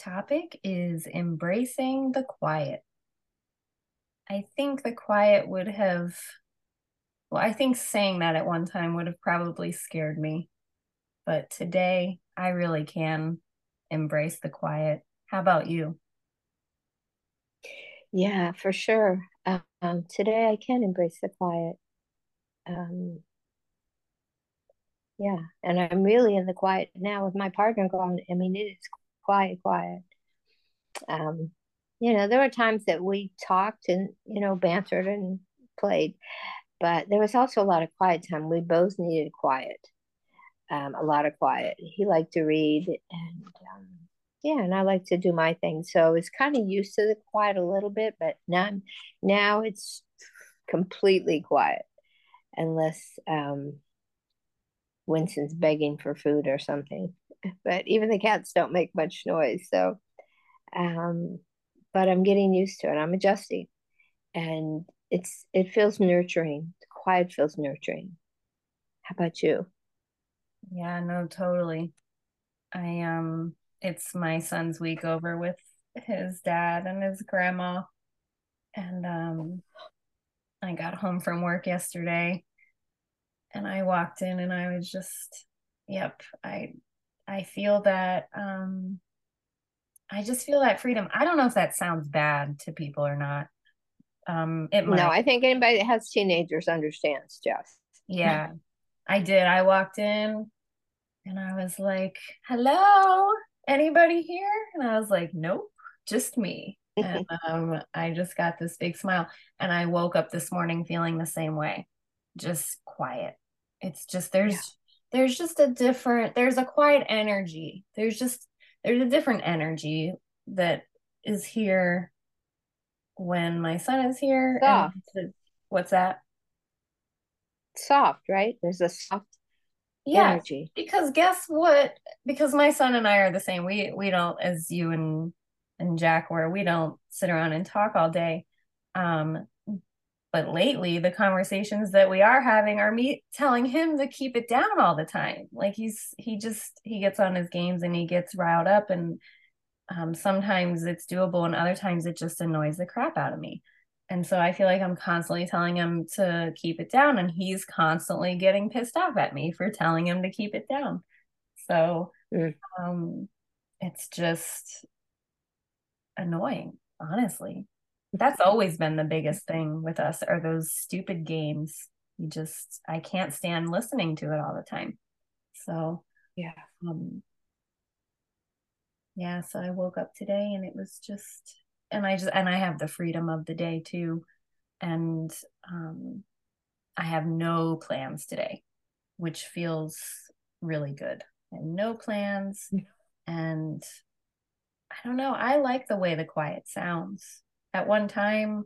Topic is embracing the quiet. I think the quiet would have, well, I think saying that at one time would have probably scared me. But today, I really can embrace the quiet. How about you? Yeah, for sure. Um, today, I can embrace the quiet. Um, yeah, and I'm really in the quiet now with my partner gone. I mean, it is quiet, quiet. Um, you know, there were times that we talked and, you know, bantered and played, but there was also a lot of quiet time. We both needed quiet, um, a lot of quiet. He liked to read and, um, yeah, and I like to do my thing. So I was kind of used to the quiet a little bit, but now, now it's completely quiet unless um, Winston's begging for food or something but even the cats don't make much noise. So, um, but I'm getting used to it. I'm adjusting, and it's it feels nurturing. The quiet feels nurturing. How about you? Yeah, no, totally. I um, it's my son's week over with his dad and his grandma, and um, I got home from work yesterday, and I walked in, and I was just, yep, I I feel that um I just feel that freedom. I don't know if that sounds bad to people or not. Um it might. No, I think anybody that has teenagers understands, Jess. Yeah. I did. I walked in and I was like, "Hello, anybody here?" And I was like, "Nope, just me." and um, I just got this big smile. And I woke up this morning feeling the same way, just quiet. It's just there's there's just a different there's a quiet energy. There's just there's a different energy that is here when my son is here soft. what's that? Soft right? There's a soft yeah, energy. because guess what? Because my son and i are the same. We we don't as you and and jack were we don't sit around and talk all day. Um but lately the conversations that we are having are me telling him to keep it down all the time. Like he's he just he gets on his games and he gets riled up and um, sometimes it's doable and other times it just annoys the crap out of me. And so i feel like i'm constantly telling him to keep it down and he's constantly getting pissed off at me for telling him to keep it down. So mm. um, it's just annoying honestly that's always been the biggest thing with us are those stupid games. You just i can't stand listening to it all the time. So yeah. um yeah so i woke up today and it was just and i just and i have the freedom of the day too. And um i have no plans today which feels really good. And no plans and i don't know i like the way the quiet sounds at one time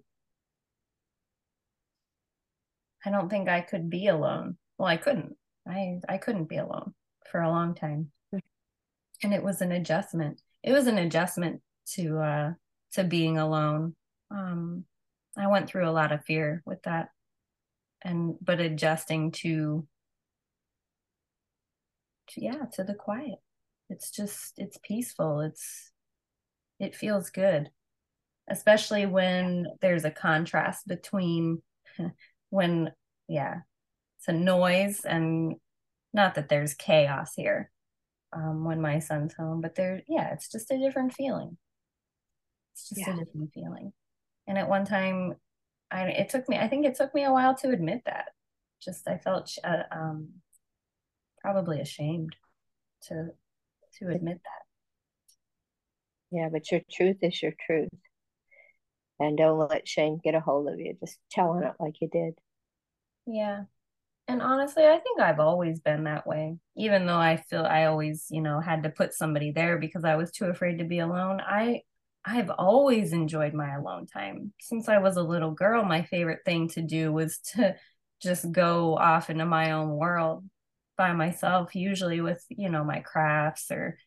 I don't think I could be alone. Well, I couldn't. I I couldn't be alone for a long time. And it was an adjustment. It was an adjustment to uh to being alone. Um I went through a lot of fear with that. And but adjusting to, to yeah, to the quiet. It's just it's peaceful. It's it feels good especially when there's a contrast between when yeah it's a noise and not that there's chaos here um, when my son's home but there yeah it's just a different feeling. It's just yeah. a different feeling. And at one time i it took me i think it took me a while to admit that. Just i felt uh, um, probably ashamed to to admit that. Yeah but your truth is your truth and don't let shame get a hold of you. Just telling it like you did. Yeah. and honestly, I think I've always been that way. Even though I feel I always, you know, had to put somebody there because I was too afraid to be alone. I I've always enjoyed my alone time. Since I was a little girl, my favorite thing to do was to just go off into my own world by myself, usually with, you know, my crafts or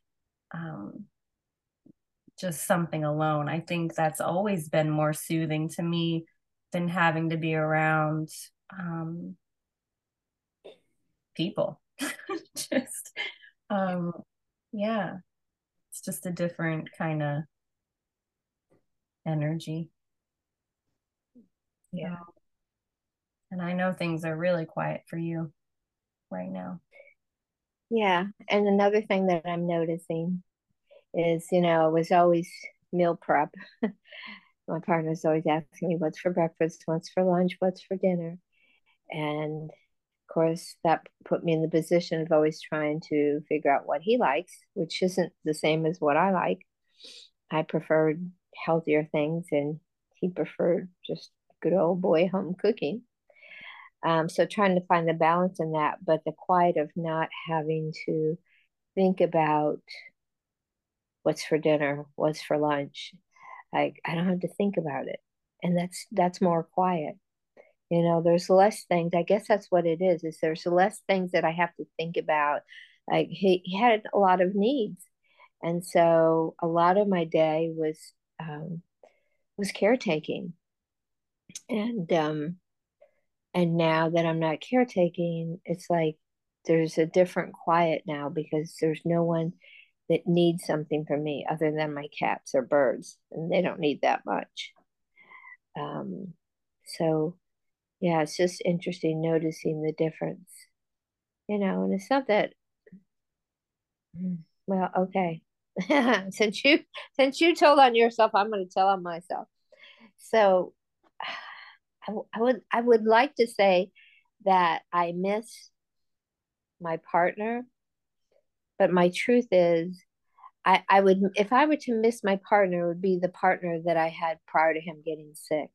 um, just something alone. I think that's always been more soothing to me than having to be around um, people. just, um, yeah, it's just a different kind of energy. Yeah. Um, and I know things are really quiet for you right now. Yeah. And another thing that I'm noticing is, you know, it was always meal prep. My partner's always asking me what's for breakfast, what's for lunch, what's for dinner. And of course, that put me in the position of always trying to figure out what he likes, which isn't the same as what I like. I preferred healthier things, and he preferred just good old boy home cooking. Um, so trying to find the balance in that, but the quiet of not having to think about what's for dinner, what's for lunch. Like I don't have to think about it. And that's that's more quiet. You know, there's less things. I guess that's what it is, is there's less things that I have to think about. Like he, he had a lot of needs. And so a lot of my day was um, was caretaking. And um, and now that I'm not caretaking, it's like there's a different quiet now because there's no one that needs something from me other than my cats or birds, and they don't need that much. Um, so, yeah, it's just interesting noticing the difference, you know. And it's not that. Well, okay. since you since you told on yourself, I'm going to tell on myself. So, I, I would I would like to say that I miss my partner but my truth is, I, I would, if I were to miss my partner, it would be the partner that I had prior to him getting sick.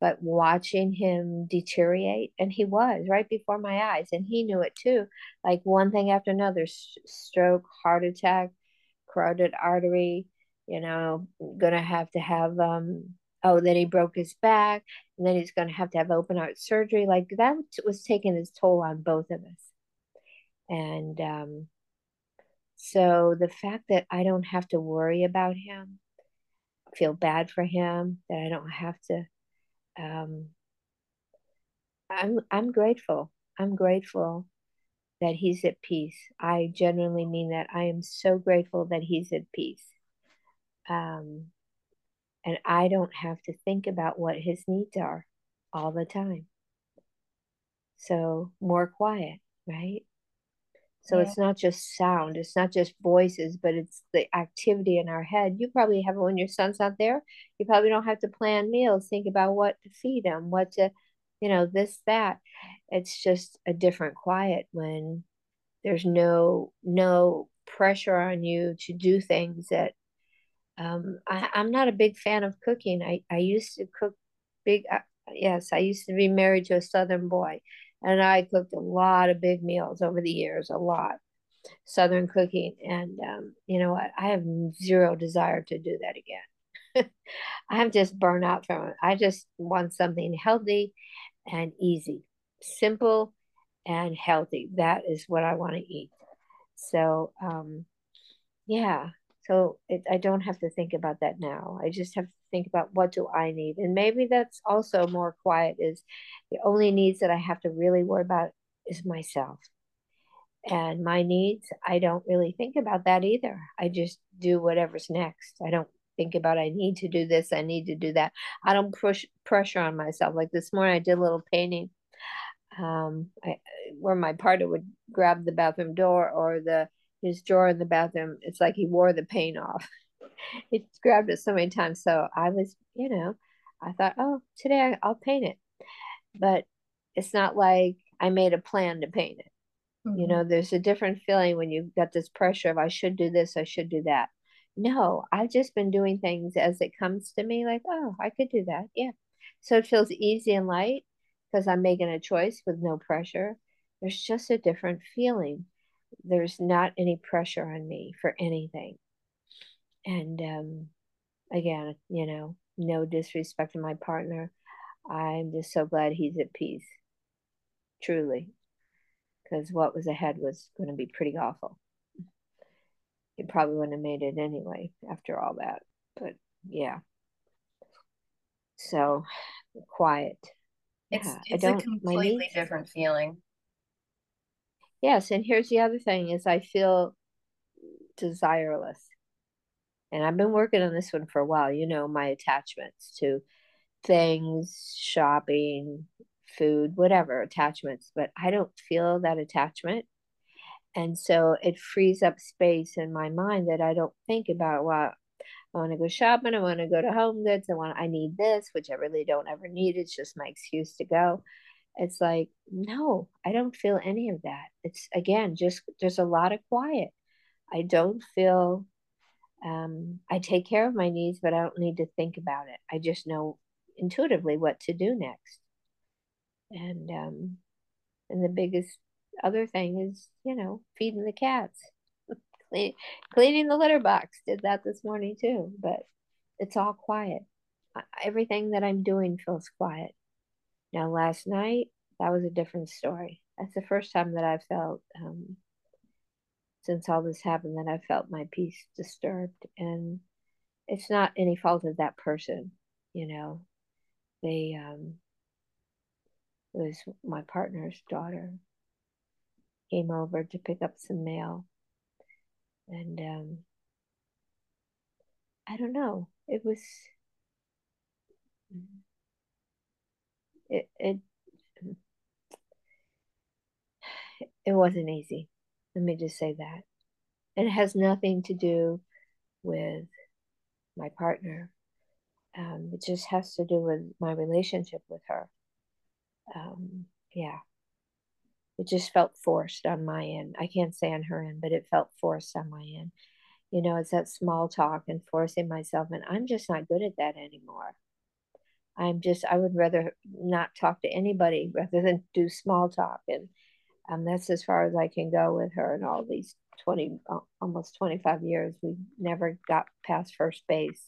But watching him deteriorate, and he was right before my eyes, and he knew it too. Like one thing after another stroke, heart attack, carotid artery, you know, gonna have to have, um, oh, then he broke his back, and then he's gonna have to have open heart surgery. Like that was taking its toll on both of us. And, um, so the fact that I don't have to worry about him, feel bad for him, that I don't have to, um, I'm I'm grateful. I'm grateful that he's at peace. I genuinely mean that. I am so grateful that he's at peace. Um, and I don't have to think about what his needs are all the time. So more quiet, right? So yeah. it's not just sound, it's not just voices, but it's the activity in our head. You probably have when your son's not there, you probably don't have to plan meals, think about what to feed him, what to, you know, this, that. It's just a different quiet when there's no no pressure on you to do things that um, I, I'm not a big fan of cooking. I, I used to cook big, uh, yes, I used to be married to a Southern boy and I cooked a lot of big meals over the years, a lot. Southern cooking. And um, you know what? I have zero desire to do that again. I'm just burnt out from it. I just want something healthy and easy, simple and healthy. That is what I want to eat. So, um, yeah. So it, I don't have to think about that now. I just have to think about what do I need. And maybe that's also more quiet is the only needs that I have to really worry about is myself. And my needs, I don't really think about that either. I just do whatever's next. I don't think about I need to do this, I need to do that. I don't push pressure on myself. Like this morning I did a little painting um I, where my partner would grab the bathroom door or the his drawer in the bathroom. It's like he wore the paint off. he grabbed it so many times. So I was, you know, I thought, oh, today I'll paint it. But it's not like I made a plan to paint it. Mm-hmm. You know, there's a different feeling when you've got this pressure of I should do this, I should do that. No, I've just been doing things as it comes to me, like, oh, I could do that. Yeah. So it feels easy and light because I'm making a choice with no pressure. There's just a different feeling. There's not any pressure on me for anything. And um, again, you know, no disrespect to my partner. I'm just so glad he's at peace, truly, because what was ahead was going to be pretty awful. He probably wouldn't have made it anyway after all that. But yeah. So quiet. It's, yeah, it's a completely different feeling. Yes, and here's the other thing is I feel desireless. And I've been working on this one for a while, you know, my attachments to things, shopping, food, whatever attachments, but I don't feel that attachment. And so it frees up space in my mind that I don't think about, well, I want to go shopping. I want to go to Home Goods. I want. I need this, which I really don't ever need. It's just my excuse to go. It's like no, I don't feel any of that. It's again just there's a lot of quiet. I don't feel. Um, I take care of my needs, but I don't need to think about it. I just know intuitively what to do next. And um, and the biggest other thing is you know feeding the cats Clean, cleaning the litter box. Did that this morning too, but it's all quiet. Everything that I'm doing feels quiet. Now, last night, that was a different story. That's the first time that I felt, um, since all this happened, that I felt my peace disturbed. And it's not any fault of that person, you know. They, um, it was my partner's daughter came over to pick up some mail and um, I don't know. It was it it it wasn't easy. Let me just say that. And it has nothing to do with my partner. Um, it just has to do with my relationship with her. Um, yeah it just felt forced on my end. I can't say on her end, but it felt forced on my end. You know, it's that small talk and forcing myself, and I'm just not good at that anymore. I'm just, I would rather not talk to anybody rather than do small talk. And um, that's as far as I can go with her in all these 20, almost 25 years. We never got past first base.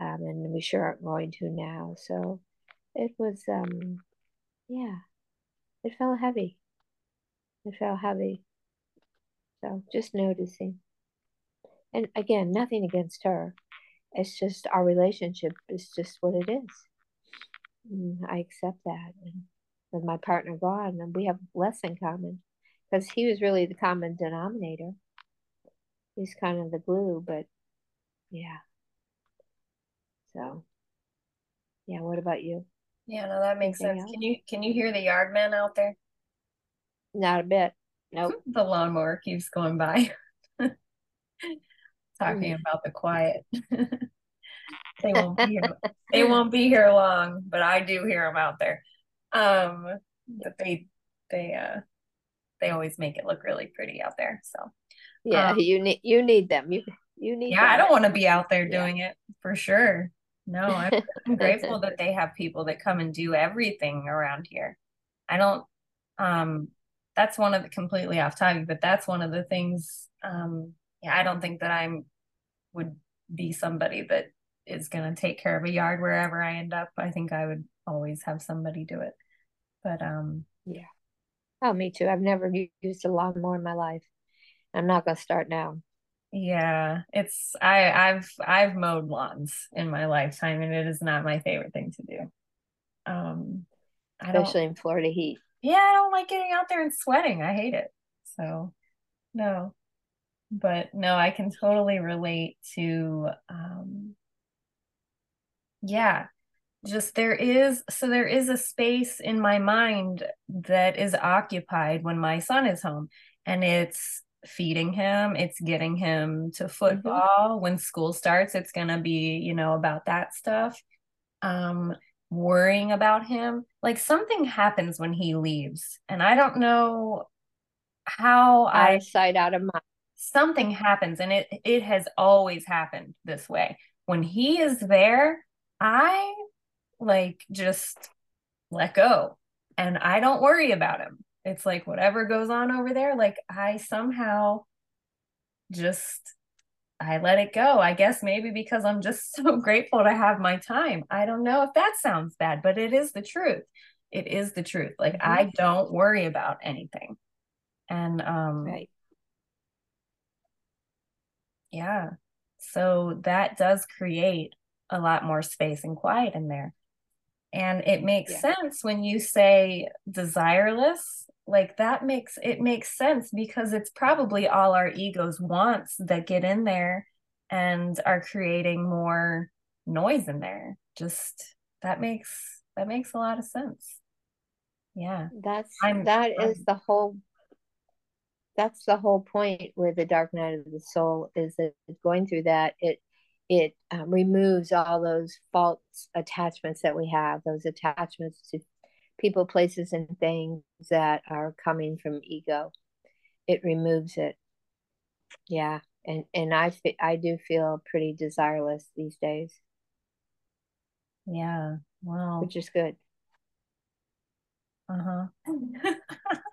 Um, and we sure aren't going to now. So it was, um, yeah, it felt heavy. It felt heavy. So just noticing. And again, nothing against her. It's just our relationship is just what it is. And I accept that. And with my partner gone, and we have less in common because he was really the common denominator. He's kind of the glue, but yeah. So, yeah. What about you? Yeah, no, that makes Anything sense. Else? Can you can you hear the yard man out there? Not a bit. Nope. the lawnmower keeps going by. Talking mm. about the quiet. they won't be here. They won't be here long, but I do hear them out there. Um, but they they uh they always make it look really pretty out there. So yeah, um, you need you need them. You you need. Yeah, them. I don't want to be out there doing yeah. it for sure. No, I'm, I'm grateful that they have people that come and do everything around here. I don't um that's one of the completely off topic, but that's one of the things. Um, yeah, I don't think that I'm would be somebody that is going to take care of a yard wherever I end up. I think I would always have somebody do it. But um, yeah. Oh, me too. I've never used a lawnmower in my life. I'm not going to start now. Yeah, it's I I've I've mowed lawns in my lifetime, and it is not my favorite thing to do. Um, especially in Florida heat yeah, I don't like getting out there and sweating. I hate it. So, no. But no, I can totally relate to um yeah, just there is so there is a space in my mind that is occupied when my son is home and it's feeding him it's getting him to mm-hmm. football mm-hmm. when school starts it's going to be you know about that stuff um worrying about him. Like something happens when he leaves, and I don't know how out I sight, out of mind. Something happens, and it it has always happened this way. When he is there, I like just let go. and I don't worry about him. It's like whatever goes on over there, like I somehow just I let it go. I guess maybe because I'm just so grateful to have my time. I don't know if that sounds bad, but it is the truth. It is the truth. Like mm-hmm. I don't worry about anything. And um right. Yeah. So that does create a lot more space and quiet in there. And it makes yeah. sense when you say desireless like that makes it makes sense because it's probably all our egos wants that get in there and are creating more noise in there just that makes that makes a lot of sense yeah that's I'm, that I'm, is the whole that's the whole point with the dark night of the soul is that going through that it it um, removes all those false attachments that we have those attachments to people, places, and things that are coming from ego. It removes it. Yeah, and and I I do feel pretty desireless these days. Yeah, wow, which is good. Uh huh.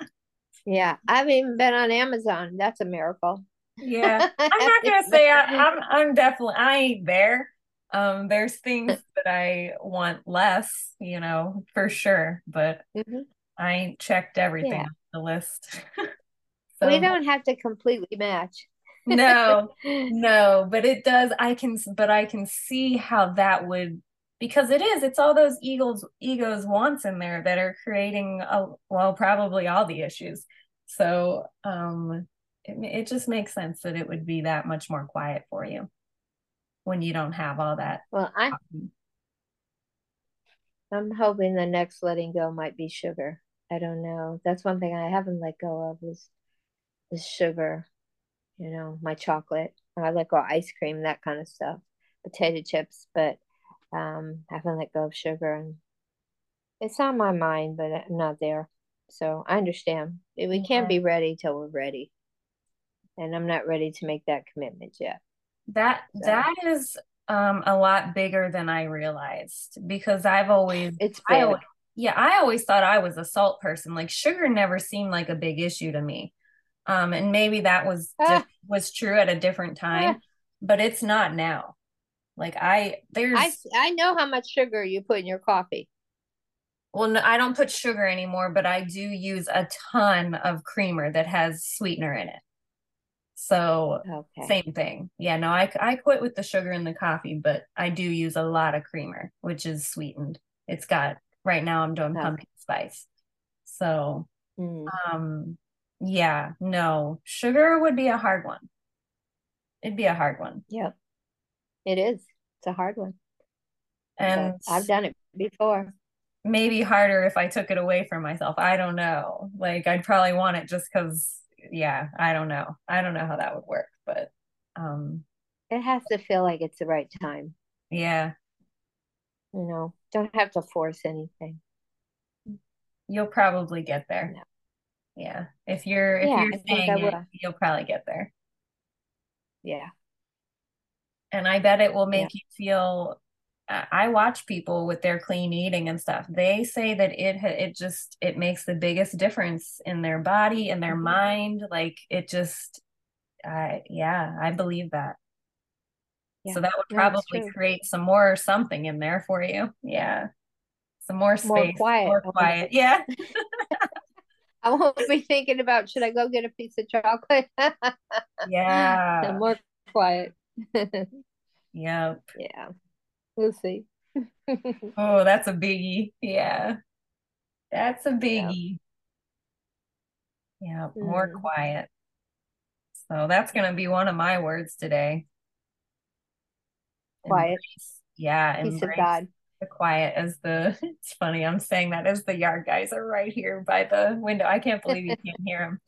yeah, I've even been on Amazon. That's a miracle. Yeah, I'm not gonna say I, I'm. I'm definitely I ain't there um there's things that i want less you know for sure but mm-hmm. i ain't checked everything yeah. on the list so, we don't have to completely match no no but it does i can but i can see how that would because it is it's all those egos egos wants in there that are creating a, well probably all the issues so um it, it just makes sense that it would be that much more quiet for you when you don't have all that. Well, I I'm hoping the next letting go might be sugar. I don't know. That's one thing I haven't let go of is is sugar. You know, my chocolate. I let go ice cream, that kind of stuff, potato chips, but um, I haven't let go of sugar, and it's on my mind, but I'm not there. So I understand. We can't be ready till we're ready, and I'm not ready to make that commitment yet. That so. that is um a lot bigger than I realized because I've always it's. I always, yeah, I always thought I was a salt person. Like sugar never seemed like a big issue to me. Um and maybe that was ah. was true at a different time, ah. but it's not now. Like I there's I I know how much sugar you put in your coffee. Well, no, I don't put sugar anymore, but I do use a ton of creamer that has sweetener in it. So okay. same thing. Yeah, no, I I quit with the sugar in the coffee, but I do use a lot of creamer, which is sweetened. It's got right now I'm doing okay. pumpkin spice. So mm. um yeah, no. Sugar would be a hard one. It'd be a hard one. Yep. It is. It's a hard one. And but I've done it before. Maybe harder if I took it away from myself. I don't know. Like I'd probably want it just because yeah, I don't know. I don't know how that would work, but um it has to feel like it's the right time. Yeah. You know, don't have to force anything. You'll probably get there. No. Yeah. If you're if yeah, you're saying it, you'll probably get there. Yeah. And I bet it will make yeah. you feel I watch people with their clean eating and stuff. They say that it it just it makes the biggest difference in their body and their mm-hmm. mind. Like it just, I yeah, I believe that. Yeah. So that would probably create some more something in there for you. Yeah, some more space, more quiet, more quiet. Yeah. I won't be thinking about should I go get a piece of chocolate. yeah. More quiet. yep. Yeah. We'll see. oh, that's a biggie. Yeah. That's a biggie. Yeah, yeah more mm. quiet. So that's going to be one of my words today. Quiet. Embrace, yeah. Peace of God. The quiet as the, it's funny, I'm saying that as the yard guys are right here by the window. I can't believe you can't hear them.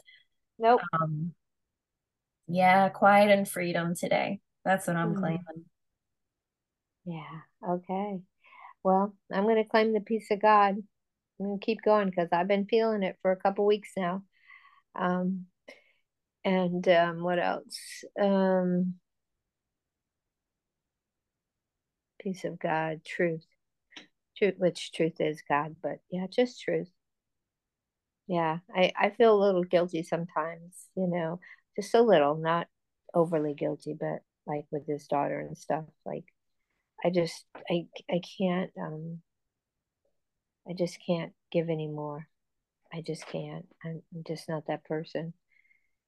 Nope. Um, yeah, quiet and freedom today. That's what I'm mm. claiming. Yeah. Okay. Well, I'm going to claim the peace of God. I'm going to keep going because I've been feeling it for a couple weeks now. Um, and um, what else? Um, peace of God, truth, truth, which truth is God, but yeah, just truth. yeah. I, I feel a little guilty sometimes, you know, just a little, not overly guilty, but like with his daughter and stuff. Like I just I I can't um I just can't give anymore. I just can't. I'm just not that person.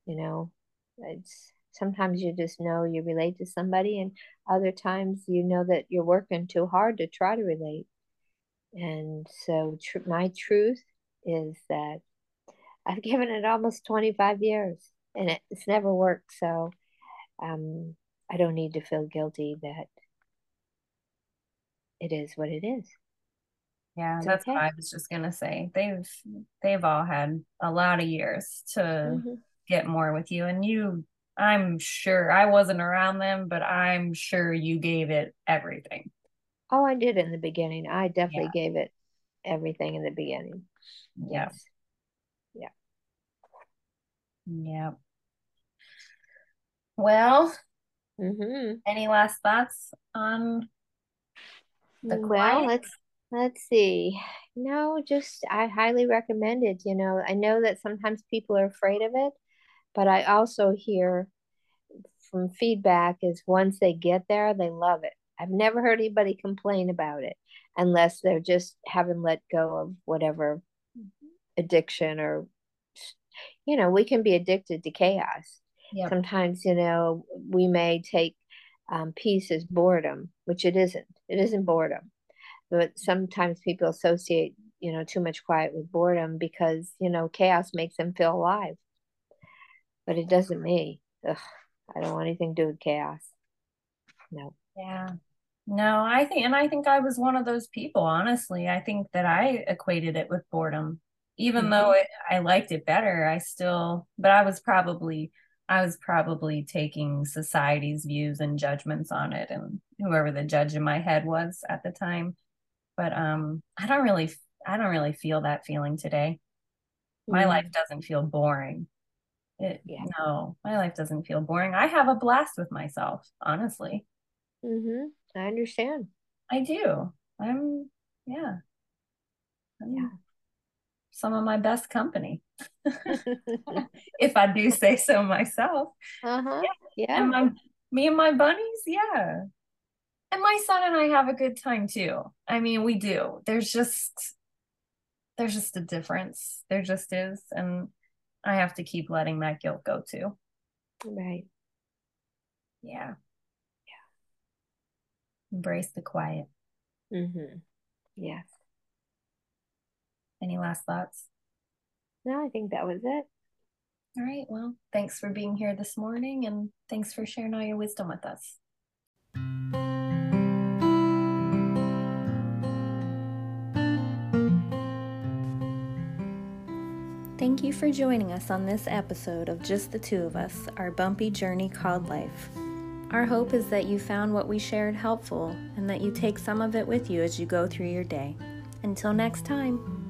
You know, it's sometimes you just know you relate to somebody, and other times you know that you're working too hard to try to relate. And so, tr- my truth is that I've given it almost 25 years and it, it's never worked. So, um, I don't need to feel guilty that it is what it is. Yeah, it's that's okay. what I was just gonna say. They've they've all had a lot of years to mm-hmm. get more with you, and you. I'm sure I wasn't around them, but I'm sure you gave it everything. Oh, I did in the beginning. I definitely yeah. gave it everything in the beginning. Yeah. Yes. Yeah. Yeah. Well, mm-hmm. any last thoughts on the well, let's let's see. No, just I highly recommend it. You know, I know that sometimes people are afraid of it, but I also hear from feedback is once they get there, they love it. I've never heard anybody complain about it unless they're just haven't let go of whatever addiction or you know, we can be addicted to chaos. Yep. Sometimes, you know, we may take um, peace as boredom, which it isn't. It isn't boredom. But sometimes people associate you know too much quiet with boredom because you know chaos makes them feel alive. But it doesn't me. Ugh, i don't want anything to do with chaos. No. Yeah. No i think and i think i was one of those people honestly. I think that i equated it with boredom. Even mm-hmm. though it, i liked it better i still but i was probably i was probably taking society's views and judgments on it and whoever the judge in my head was at the time. But um i don't really i don't really feel that feeling today. My mm. life doesn't feel boring. It, yeah. no my life doesn't feel boring. I have a blast with myself honestly. Mm-hmm. i understand. I do. I'm yeah. I'm yeah some of my best company if i do say so myself uh-huh yeah, yeah. and my me and my bunnies yeah and my son and I have a good time too. I mean, we do. There's just there's just a difference. There just is. And I have to keep letting that guilt go too. Right. Yeah. Yeah. Embrace the quiet. Mm-hmm. Yes. Any last thoughts? No, I think that was it. All right. Well, thanks for being here this morning and thanks for sharing all your wisdom with us. Thank you for joining us on this episode of Just the Two of Us, our bumpy journey called life. Our hope is that you found what we shared helpful and that you take some of it with you as you go through your day. Until next time.